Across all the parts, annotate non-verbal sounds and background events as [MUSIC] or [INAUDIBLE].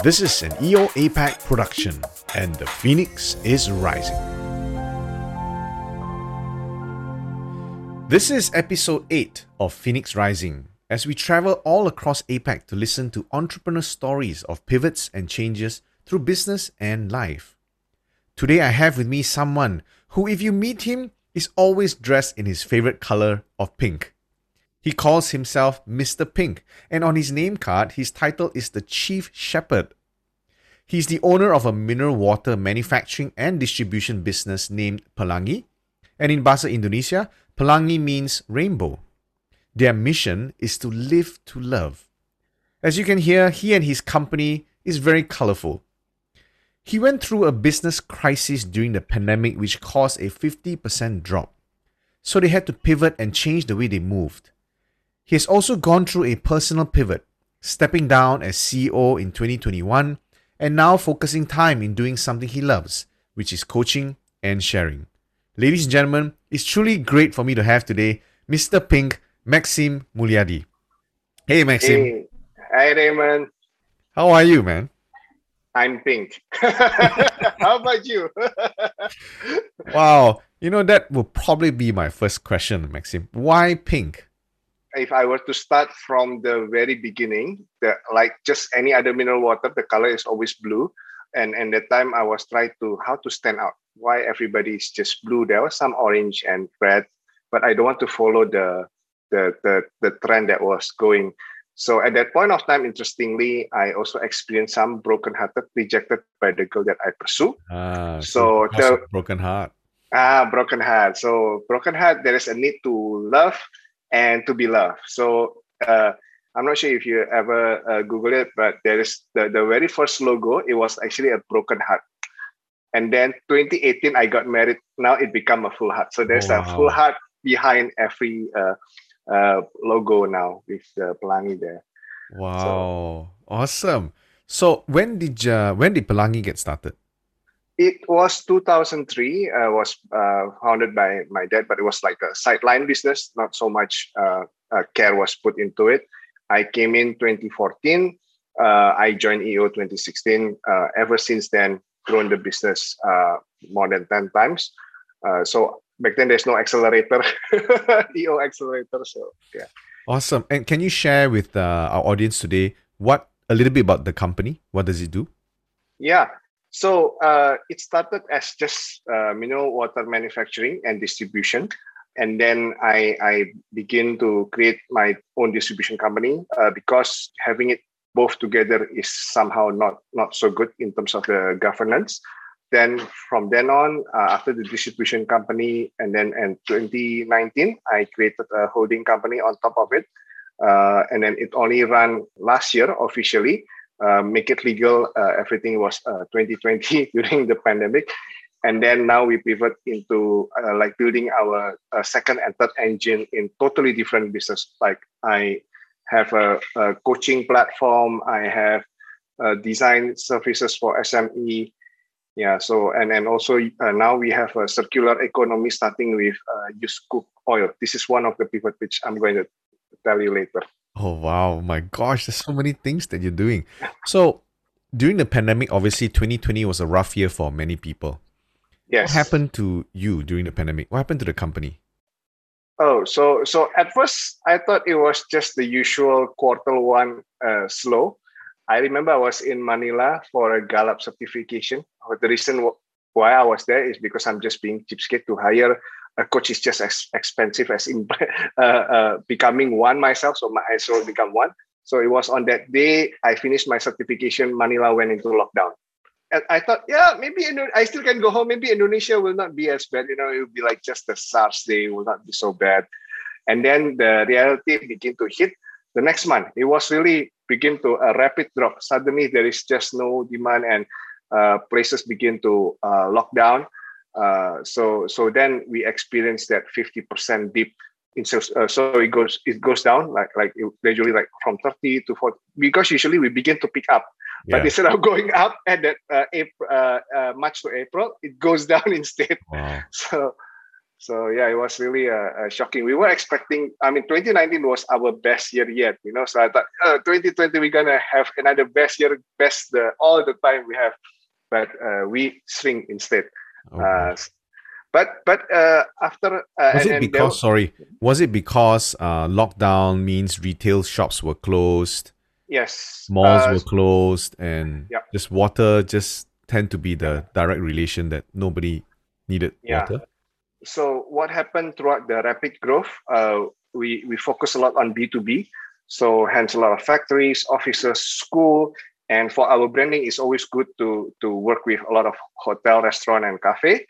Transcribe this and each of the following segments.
This is an EO APAC production, and the Phoenix is rising. This is episode 8 of Phoenix Rising, as we travel all across APAC to listen to entrepreneur stories of pivots and changes through business and life. Today, I have with me someone who, if you meet him, is always dressed in his favorite color of pink. He calls himself Mr. Pink, and on his name card, his title is the Chief Shepherd. He's the owner of a mineral water manufacturing and distribution business named Pelangi, and in Bahasa Indonesia, Pelangi means rainbow. Their mission is to live to love. As you can hear, he and his company is very colorful. He went through a business crisis during the pandemic, which caused a 50% drop. So they had to pivot and change the way they moved. He has also gone through a personal pivot, stepping down as CEO in 2021 and now focusing time in doing something he loves, which is coaching and sharing. Ladies and gentlemen, it's truly great for me to have today Mr. Pink, Maxim Mulyadi. Hey, Maxim. Hey, hi Raymond. How are you, man? I'm Pink. [LAUGHS] How about you? [LAUGHS] wow, you know that will probably be my first question, Maxim. Why pink? If I were to start from the very beginning, the, like just any other mineral water, the color is always blue. And and that time I was trying to how to stand out. Why everybody is just blue? There was some orange and red, but I don't want to follow the the the, the trend that was going. So at that point of time, interestingly, I also experienced some broken-hearted, rejected by the girl that I pursue. Ah, so the broken heart. Ah, broken heart. So broken heart, there is a need to love and to be loved. So uh, I'm not sure if you ever uh, Google it, but there is the, the very first logo. It was actually a broken heart. And then 2018, I got married. Now it become a full heart. So there's Oh, a full heart behind every uh, uh, logo now with the Pelangi there. Wow, awesome. So when did uh, when did Pelangi get started? It was 2003. Uh, was uh, founded by my dad, but it was like a sideline business. Not so much uh, uh, care was put into it. I came in 2014. Uh, I joined EO 2016. Uh, ever since then, grown the business uh, more than 10 times. Uh, so back then, there's no accelerator, [LAUGHS] EO accelerator. So yeah. Awesome. And can you share with uh, our audience today what a little bit about the company? What does it do? Yeah. So uh, it started as just uh, mineral water manufacturing and distribution. And then I, I begin to create my own distribution company uh, because having it both together is somehow not, not so good in terms of the governance. Then from then on, uh, after the distribution company, and then in 2019, I created a holding company on top of it. Uh, and then it only ran last year officially uh, make it legal. Uh, everything was uh, 2020 [LAUGHS] during the pandemic. And then now we pivot into uh, like building our uh, second and third engine in totally different business. Like I have a, a coaching platform. I have uh, design services for SME. Yeah. So and and also uh, now we have a circular economy starting with uh, used cook oil. This is one of the pivot which I'm going to tell you later. Oh wow, my gosh, there's so many things that you're doing. So during the pandemic, obviously 2020 was a rough year for many people. Yes. What happened to you during the pandemic? What happened to the company? Oh, so so at first I thought it was just the usual quarter one uh, slow. I remember I was in Manila for a Gallup certification. Uh, The reason why I was there is because I'm just being cheapskate to hire a coach is just as expensive as in, [LAUGHS] uh, uh, becoming one myself. So my I will become one. So it was on that day I finished my certification. Manila went into lockdown. And I thought, yeah, maybe I still can go home. Maybe Indonesia will not be as bad. You know, it will be like just the SARS day will not be so bad. And then the reality begin to hit the next month. It was really begin to a rapid drop. Suddenly there is just no demand and uh, places begin to uh, lock down. Uh, so so then we experience that 50% dip in sales. Uh, so it goes it goes down like like gradually like from 30 to 40 because usually we begin to pick up but Yeah. instead of [LAUGHS] going up at that uh, April, uh, uh, March to April, it goes [LAUGHS] down instead. Wow. [LAUGHS] So, So yeah, it was really uh, uh, shocking. We were expecting. I mean, 2019 was our best year yet. You know, so I thought uh, 2020 we're gonna have another best year, best the all the time we have, but uh, we shrink instead. Okay. Uh, but but uh, after was it because sorry was it because lockdown means retail shops were closed? Yes, malls were closed, and yeah. just water just tend to be the direct relation that nobody needed yeah. water so what happened throughout the rapid growth? Uh, we we focus a lot on B two B. So hence a lot of factories, offices, school, and for our branding, it's always good to to work with a lot of hotel, restaurant, and cafe.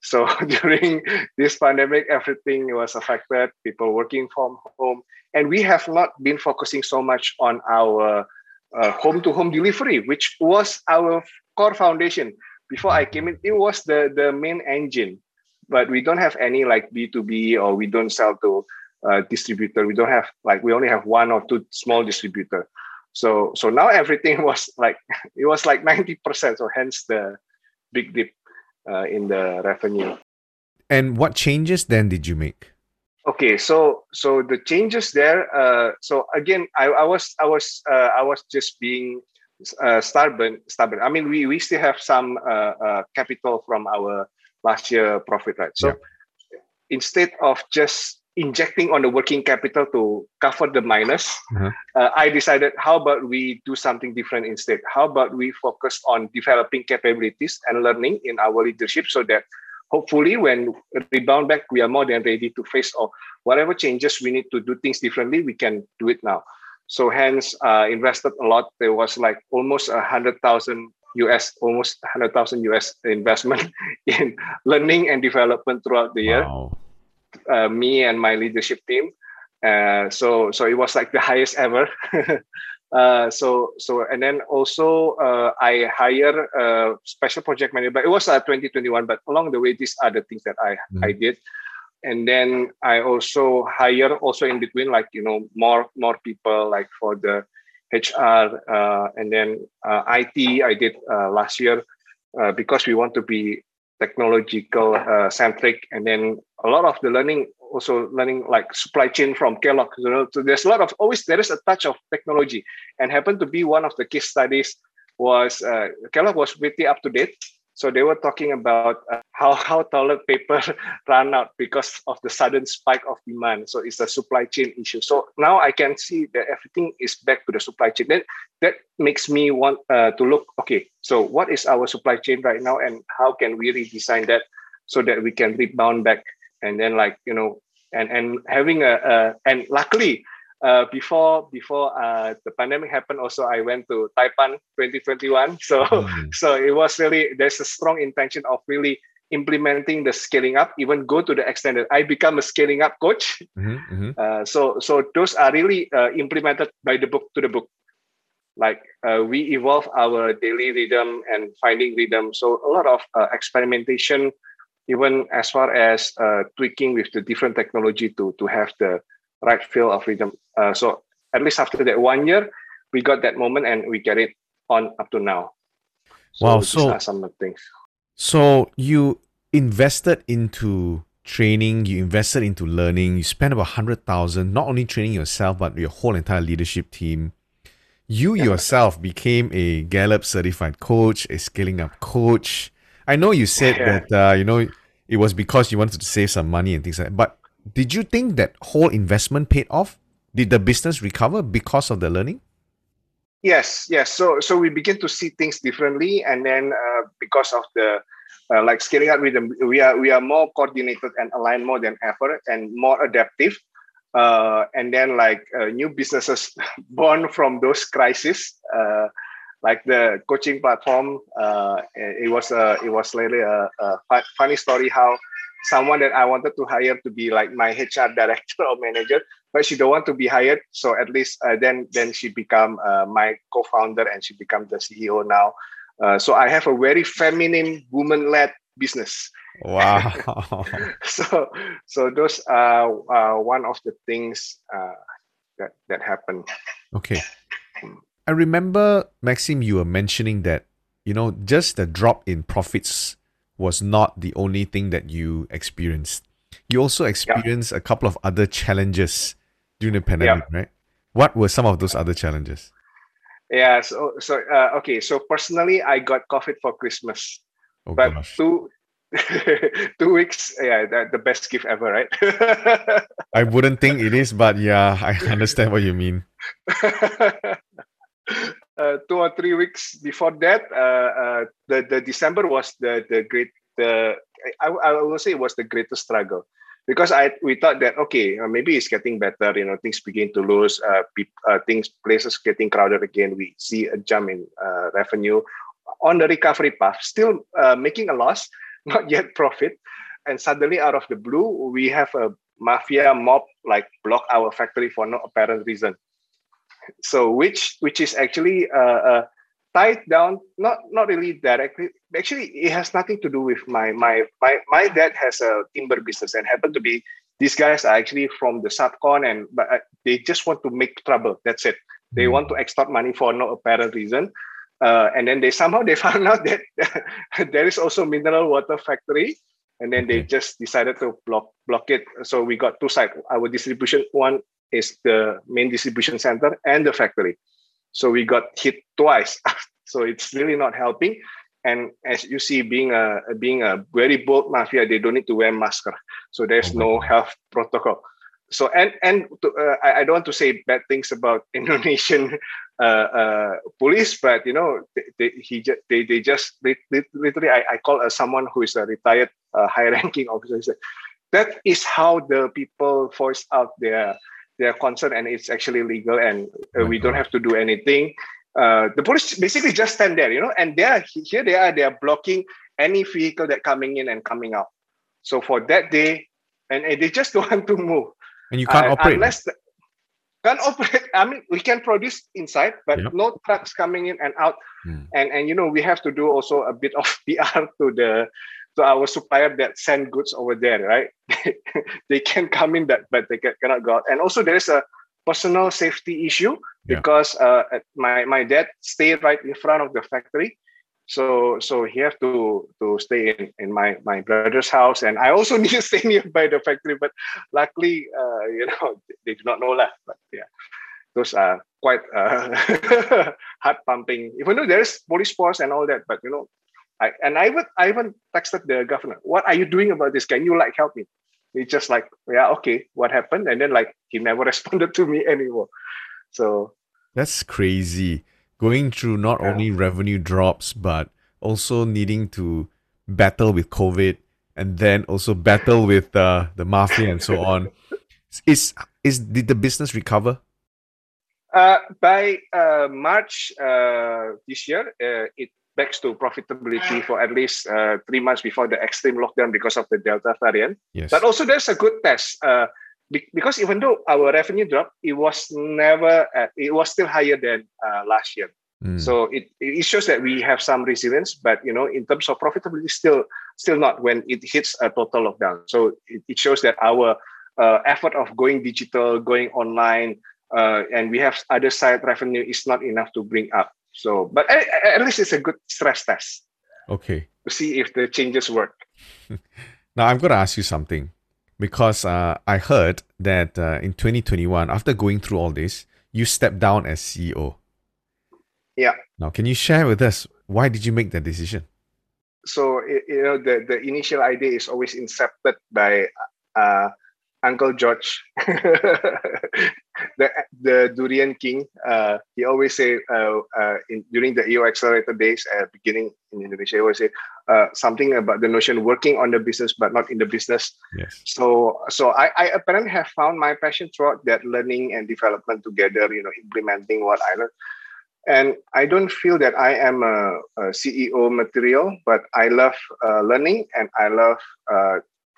So [LAUGHS] during this pandemic, everything was affected. People working from home, and we have not been focusing so much on our uh, home-to-home delivery, which was our core foundation. Before I came in, it was the the main engine but we don't have any like B2B or we don't sell to a distributor. We don't have like we only have one or two small distributor. So so now everything [LAUGHS] was like it was like 90%. So hence the big dip uh, in the revenue. And what changes then did you make? Okay, so so the changes there. Uh, so again, I, I was I was uh, I was just being uh, stubborn. Stubborn. I mean, we we still have some uh, uh, capital from our last year profit, right? So yeah. instead of just injecting on the working capital to cover the minus, uh-huh. uh, I decided how about we do something different instead? How about we focus on developing capabilities and learning in our leadership so that hopefully when rebound back, we are more than ready to face or whatever changes we need to do things differently, we can do it now. So hence, uh, invested a lot. There was like almost a hundred thousand US, almost 100,000 US investment [LAUGHS] in learning and development throughout the year. Uh, me and my leadership team. Uh, so so it was like the highest ever. [LAUGHS] uh, so so and then also uh, I hire a special project manager, but it was uh, 2021. But along the way, these are the things that I mm. I did. And then I also hire also in between, like you know, more more people like for the HR, uh, and then uh, IT. I did uh, last year because we want to be technological centric, and then a lot of the learning also learning like supply chain from Kellogg. You know, so there's a lot of always there is a touch of technology, and happened to be one of the case studies was uh, Kellogg was pretty up to date so they were talking about uh, how, how toilet paper [LAUGHS] ran out because of the sudden spike of demand. So it's a supply chain issue. So now I can see that everything is back to the supply chain. That, that makes me want uh, to look, okay, so what is our supply chain right now and how can we redesign that so that we can rebound back and then like, you know, and, and having a, a and luckily uh, before before uh, the pandemic happened, also I went to Taipan 2021. [LAUGHS] So mm. so it was really there's a strong intention of really implementing the scaling up. Even go to the extent that I become a scaling up coach. Mm-hmm, mm-hmm. Uh, so so those are really uh, implemented by the book to the book. Like uh, we evolve our daily rhythm and finding rhythm. So a lot of uh, experimentation, even as far as tweaking with the different technology to to have the right feel of rhythm. Uh, so at least after that one year, we got that moment and we get it on up to now. So wow! So some of the things. So you invested into training, you invested into learning, you spent about hundred thousand, not only training yourself but your whole entire leadership team. You yeah. yourself became a Gallup certified coach, a scaling up coach. I know you said yeah. that uh, you know it was because you wanted to save some money and things like that, but did you think that whole investment paid off? Did the business recover because of the learning? Yes, yes. So so we begin to see things differently, and then uh, because of the uh, like scaling up rhythm, we are we are more coordinated and aligned more than ever, and more adaptive. Uh, and then like uh, new businesses [LAUGHS] born from those crises, uh, like the coaching platform. Uh, it was it was really a, a funny story how someone that I wanted to hire to be like my HR director or manager, but she don't want to be hired. So at least uh, then then she become uh, my co-founder and she become the CEO now. Uh, so I have a very feminine, woman-led business. Wow. [LAUGHS] [LAUGHS] so so those are uh, one of the things uh, that that happened. Okay. I remember Maxim, you were mentioning that you know just the drop in profits was not the only thing that you experienced. you also experienced a couple of other challenges during the pandemic, right? What were some of those other challenges? Yeah, so so uh, okay, so personally, I got COVID for Christmas, oh, but gosh. two [LAUGHS] two weeks, yeah, the, the best gift ever, right? [LAUGHS] I wouldn't think it is, but yeah, I understand what you mean. [LAUGHS] Two or three weeks before that, uh, uh, the the December was the the great I, I will say it was the greatest struggle. Because I we thought that okay uh, maybe it's getting better you know things begin to lose uh, pe- uh, things places getting crowded again. We see a jump in uh, revenue on the recovery path still uh, making a loss [LAUGHS] not yet profit. And suddenly out of the blue we have a mafia mob like block our factory for no apparent reason so which which is actually uh, uh tied down not not really directly. Actually it has nothing to do with my my my my dad has a timber business and happened to be these guys are actually from the subcon and but uh, they just want to make trouble. That's it. They mm. want to extort money for no apparent reason. Uh, and then they somehow [LAUGHS] they found out that [LAUGHS] there is also mineral water factory. And then they just decided to block block it. So we got two sides our distribution one is the main distribution center and the factory so we got hit twice. [LAUGHS] so it's really not helping. And as you see, being a being a very bold mafia, they don't need to wear mask. So there's no health protocol. So and and to, uh, I, I, don't want to say bad things about [LAUGHS] Indonesian uh, uh, police, but you know they, they he they, they just they, they, literally I, I call uh, someone who is a retired uh, [LAUGHS] high ranking officer. That is how the people voice out their their concern and it's actually legal and uh, we don't have to do anything. Uh, the police basically just stand there you know and they are here they are they are blocking any vehicle that coming in and coming out. So for that day and, and they just [LAUGHS] don't want to move. And you can't uh, operate. unless the, can't operate. [LAUGHS] I mean we can produce inside but yep. no trucks coming in and out. Hmm. and and you know we have to do also a bit of [LAUGHS] pr to the to our supplier that send goods over there, right? [LAUGHS] they can come in that, but they cannot go out. And also there's a personal safety issue yeah. because uh, my my dad stayed right in front of the factory. So so he have to to stay in, in my my brother's house, and I also [LAUGHS] need to stay nearby the factory. But luckily, uh, you know, [LAUGHS] they do not know that. But yeah, those are quite uh, heart pumping. Even though there's police force and all that, but you know, I, and I even I even texted the governor, "What are you doing about this? Can you like help me?" He's just like, "Yeah, okay, what happened?" And then like he never [LAUGHS] responded to me anymore. So that's crazy. Going through not yeah. only revenue drops but also needing to battle with COVID and then also battle with uh, the mafia and so on. [LAUGHS] Is is did the business recover? Uh, by uh, March uh, this year, uh, it back to profitability for at least uh, three months before the extreme lockdown because of the Delta variant. Yes. But also there's a good test uh, be- because even though our revenue dropped, it was never at, it was still higher than uh, last year. Mm. So it, it shows that we have some resilience, but you know, in terms of profitability, still still not when it hits a total lockdown. So it, it shows that our uh, effort of going digital, going online, uh, and we have other side revenue is not enough to bring up so, but at, at least it's a good stress test. Okay. To see if the changes work. [LAUGHS] now I'm going to ask you something because uh, I heard that uh, in 2021, after going through all this, you stepped down as CEO. Yeah. Now, can you share with us why did you make that decision? So you know the the initial idea is always incepted by uh, Uncle George, [LAUGHS] the the durian king. Uh, he always say uh, uh, in, during the EO accelerator days, uh, beginning in Indonesia, he always say uh, something about the notion working on the business but not in the business. Yes. So so I, I apparently have found my passion throughout that learning and development together. You know, implementing what I learned. And I don't feel that I am a, a CEO material, but I love uh, learning and I love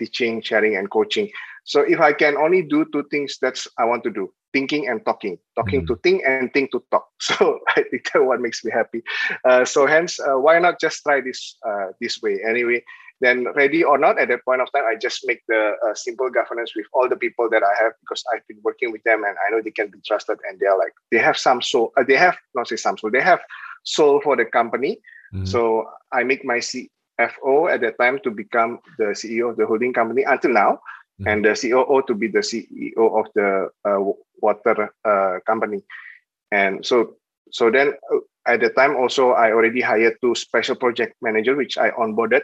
teaching, sharing, and coaching. So if I can only do two things, that's I want to do: thinking and talking. Talking mm. to think and think to talk. [LAUGHS] So I think that what makes me happy. Uh, so hence, uh, why not just try this uh, this way anyway? Then ready or not, at that point of time, I just make the uh, simple governance with all the people that I have because I've been working with them and I know they can be trusted and they are like they have some soul. Uh, they have not say some soul. They have soul for the company. Mm. So I make my CFO at that time to become the CEO of the holding company until now. Mm-hmm. and the COO to be the CEO of the uh, water uh, company. And so, so then uh, at the time also I already hired two special project manager, which I onboarded.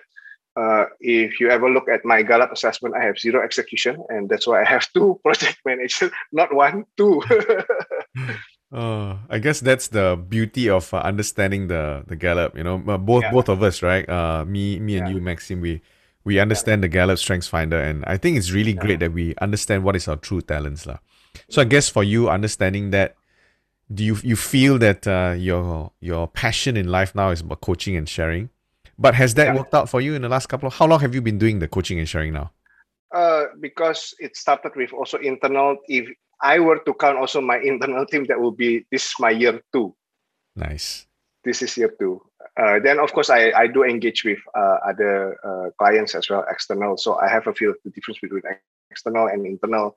Uh, if you ever look at my Gallup assessment, I have zero execution, and that's why I have two [LAUGHS] project managers, not one, two. [LAUGHS] Uh, I guess that's the beauty of uh, understanding the the Gallup. You know, both yeah. both of us, right? Uh, me me and yeah. you, Maxim, we we understand the Gallup Strengths Finder, and I think it's really great that we understand what is our true talents, lah. So I guess for you, understanding that, do you you feel that uh, your your passion in life now is about coaching and sharing? But has that worked out for you in the last couple of? How long have you been doing the coaching and sharing now? Uh, because it started with also internal. If I were to count also my [LAUGHS] internal team, that will be this is my year two. Nice. This is year two. Uh, then of course I, I do engage with uh, other uh, clients as well, external. So I have a feel of the difference between external and internal,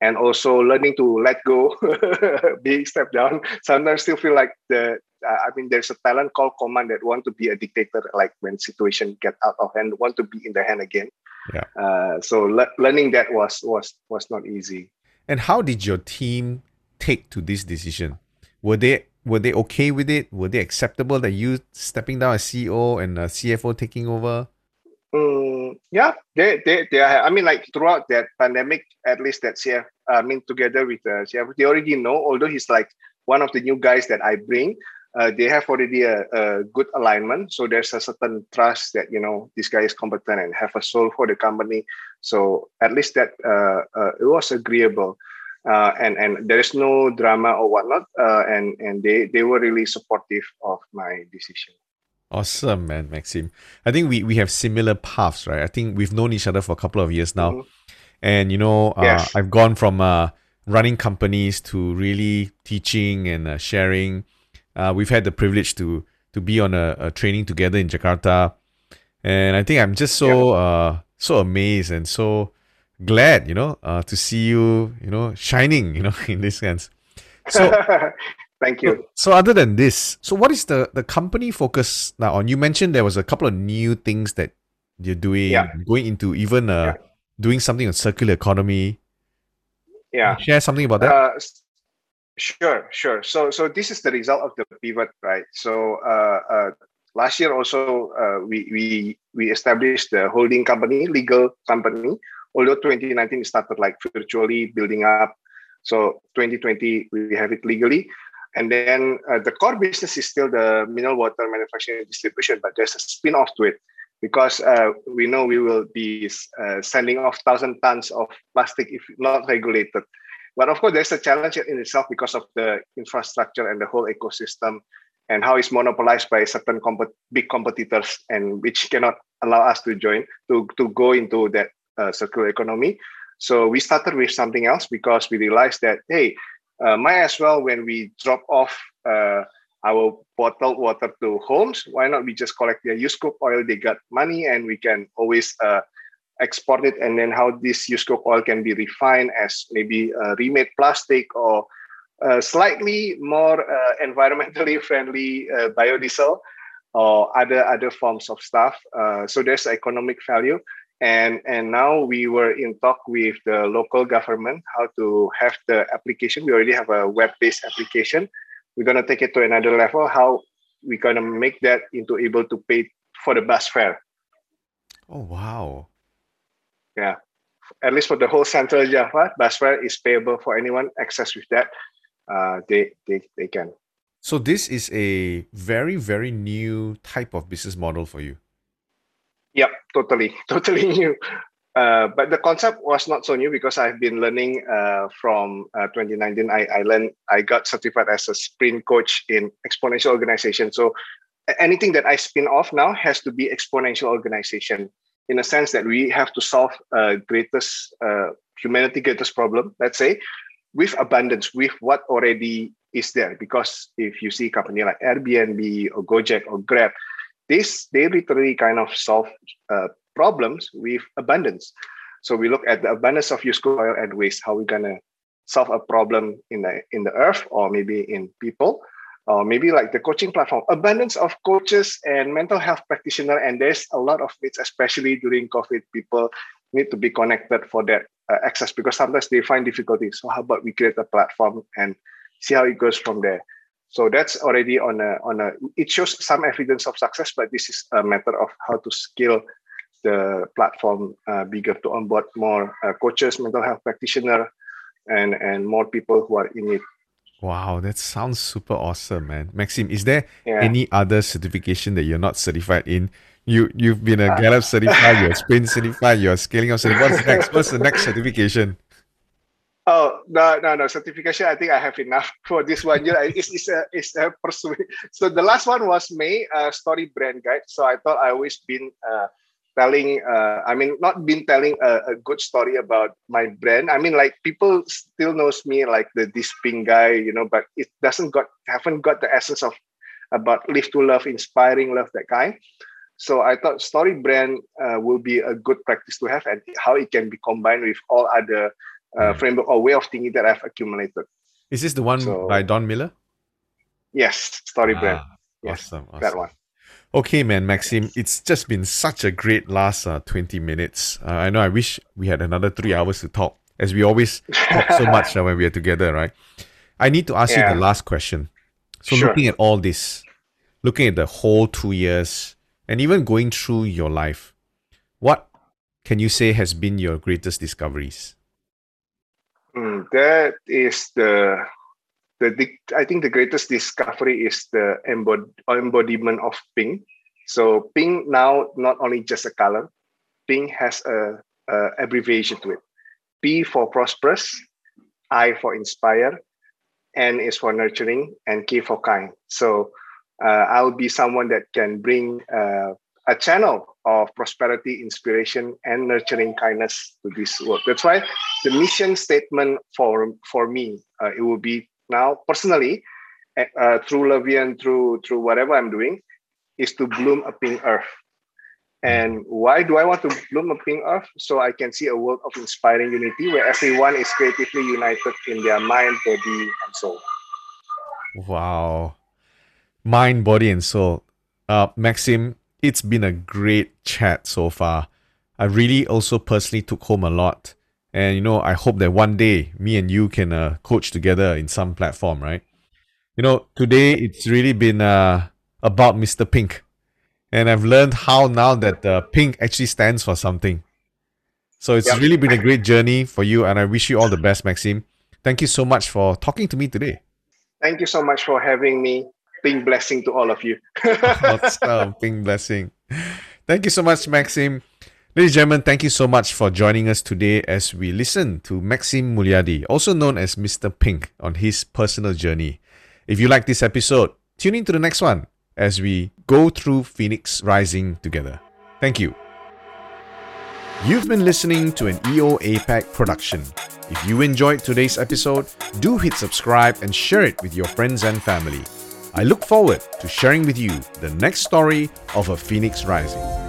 and also learning to let go, [LAUGHS] being step down. Sometimes still feel like the I mean there's a talent called command that want to be a dictator, like when situation get out of hand, want to be in the hand again. Yeah. Uh, so le- learning that was was was not easy. And how did your team take to this decision? Were they were they okay with it? Were they acceptable that you stepping down as CEO and CFO taking over? Mm, yeah, they, they, they are, I mean, like throughout that pandemic, at least that CF, I mean, together with the CFO, they already know, although he's like one of the new guys that I bring, uh, they have already a, a, good alignment. So there's a certain trust that, you know, this guy is competent and have a soul for the company. So at least that uh, uh, it was agreeable. Uh, and and there is no drama or whatnot, uh, and and they they were really supportive of my decision. Awesome, man, Maxim. I think we we have similar paths, right? I think we've known each other for a couple of years now, mm-hmm. and you know, uh, yes. I've gone from running companies to really teaching and sharing uh, we've had the privilege to to be on a, a, training together in Jakarta, and I think I'm just so yeah. uh, so amazed and so glad, you know, uh, to see you, you know, shining, you know, [LAUGHS] in this sense. So, [LAUGHS] thank you. So, so, other than this, so what is the the company focus now on? You mentioned there was a couple of new things that you're doing, yeah. going into even uh, yeah. doing something on circular economy. Yeah, share something about that. Uh, Sure, sure. So, so this is the result of the pivot, right? So, uh, uh, last year also uh, we we we established the holding company, legal company. Although 2019 started like virtually building up, so 2020 we have it legally, and then uh, the core business is still the mineral water manufacturing and distribution, but there's a spin-off to it because uh, we know we will be uh, sending off thousand tons of plastic if not regulated. But of course, there's a challenge in itself because of the infrastructure and the whole ecosystem and how it's monopolized by certain comp- big competitors and which cannot allow us to join to, to go into that uh, circular economy. So we started with something else because we realized that, hey, uh, might as well when we drop off uh, our bottled water to homes, why not we just collect their used cooking oil? They got money and we can always uh, export it and then how this used cooking oil can be refined as maybe remade plastic or uh, slightly more uh, environmentally [LAUGHS] friendly uh, biodiesel or other other forms of stuff so there's economic value and and now we were in talk with the local government how to have the application we already have a web-based application we're going to take it to another level how we're going to make that into able to pay for the bus fare oh wow yeah, at least for the whole Central Java, bus fare is payable for anyone access with that. Uh, they, they, they can. So this is a very, very new type of business model for you. Yep, totally, [LAUGHS] totally new. Uh, but the concept was not so new because I've been learning uh, from uh, 2019. I, I learned, I got certified as a sprint coach in exponential organization. So anything that I spin off now has to be exponential organization in a sense that we have to solve greatest uh, humanity greatest problem let's say with abundance with what already is there because if you see a company like airbnb or gojek or grab this they literally kind of solve uh, problems with abundance so we look at the abundance of used oil and waste how we're to solve a problem in the in the earth or maybe in people or maybe like the coaching platform abundance of coaches and mental health practitioner and there's a lot of needs especially during covid people need to be connected for that uh, access because sometimes they find difficulties. So how about we create a platform and see how it goes from there. So that's already on a on a. It shows some evidence of success, but this is a matter of how to scale the platform uh, bigger to onboard more uh, coaches, mental health practitioner, and and more people who are in it. Wow, that sounds super awesome, man. Maxim, is there yeah. any other certification that you're not certified in? You you've been a Gallup certified, you're Sprint certified, you're scaling up certified. What's next? What's the next certification? Oh no no no certification! I think I have enough [LAUGHS] for this one year. It's it's a it's a pursuit. [LAUGHS] So the last one was May uh, story brand guide. So I thought I always been uh, telling. Uh, I mean, not been telling a, a, good story about my brand. I mean, like people still knows me like the this pink guy, you know, but it doesn't got haven't got the essence of about live to love, inspiring love that kind. So I thought story brand uh, will be a good practice to have and how it can be combined with all other uh, framework or way of thinking that I've accumulated. Is this the one so, by Don Miller? Yes, Story ah, Brand. Yes, awesome, awesome. That one. Okay, man, Maxim, it's just been such a great last uh, 20 minutes. Uh, I know I wish we had another three hours to talk, as we always talk so [LAUGHS] much uh, when we are together, right? I need to ask yeah. you the last question. So, sure. looking at all this, looking at the whole two years, and even going through your life, what can you say has been your greatest discoveries? Mm, that is the, the, I think the greatest discovery is the embod- embodiment of pink. So pink now not only just a color, pink has a, a abbreviation to it. P for prosperous, I for inspire, N is for nurturing, and K for kind. So uh, I'll be someone that can bring uh, a channel of prosperity, inspiration, and nurturing kindness to this world. That's why the mission statement for for me uh, it will be now personally uh, uh through Levian, through through whatever I'm doing, is to bloom a pink earth. And why do I want to bloom a pink earth? So I can see a world of inspiring unity where everyone is creatively united in their mind, body, and soul. Wow. Mind, body, and soul. Uh, Maxim, it's been a great chat so far. I really also personally took home a lot. And you know, I hope that one day me and you can uh, coach together in some platform, right? You know, today it's really been uh, about Mr. Pink. And I've learned how now that uh, pink actually stands for something. So it's yep. really been a great journey for you, and I wish you all the best, Maxim. Thank you so much for talking to me today. Thank you so much for having me. Ping blessing to all of you. [LAUGHS] awesome. Ping blessing. Thank you so much, Maxim. Ladies and gentlemen, thank you so much for joining us today as we listen to Maxim Mulyadi, also known as Mr. Pink, on his personal journey. If you like this episode, tune in to the next one as we go through Phoenix Rising together. Thank you. You've been listening to an EO APAC production. If you enjoyed today's episode, do hit subscribe and share it with your friends and family. I look forward to sharing with you the next story of a phoenix rising.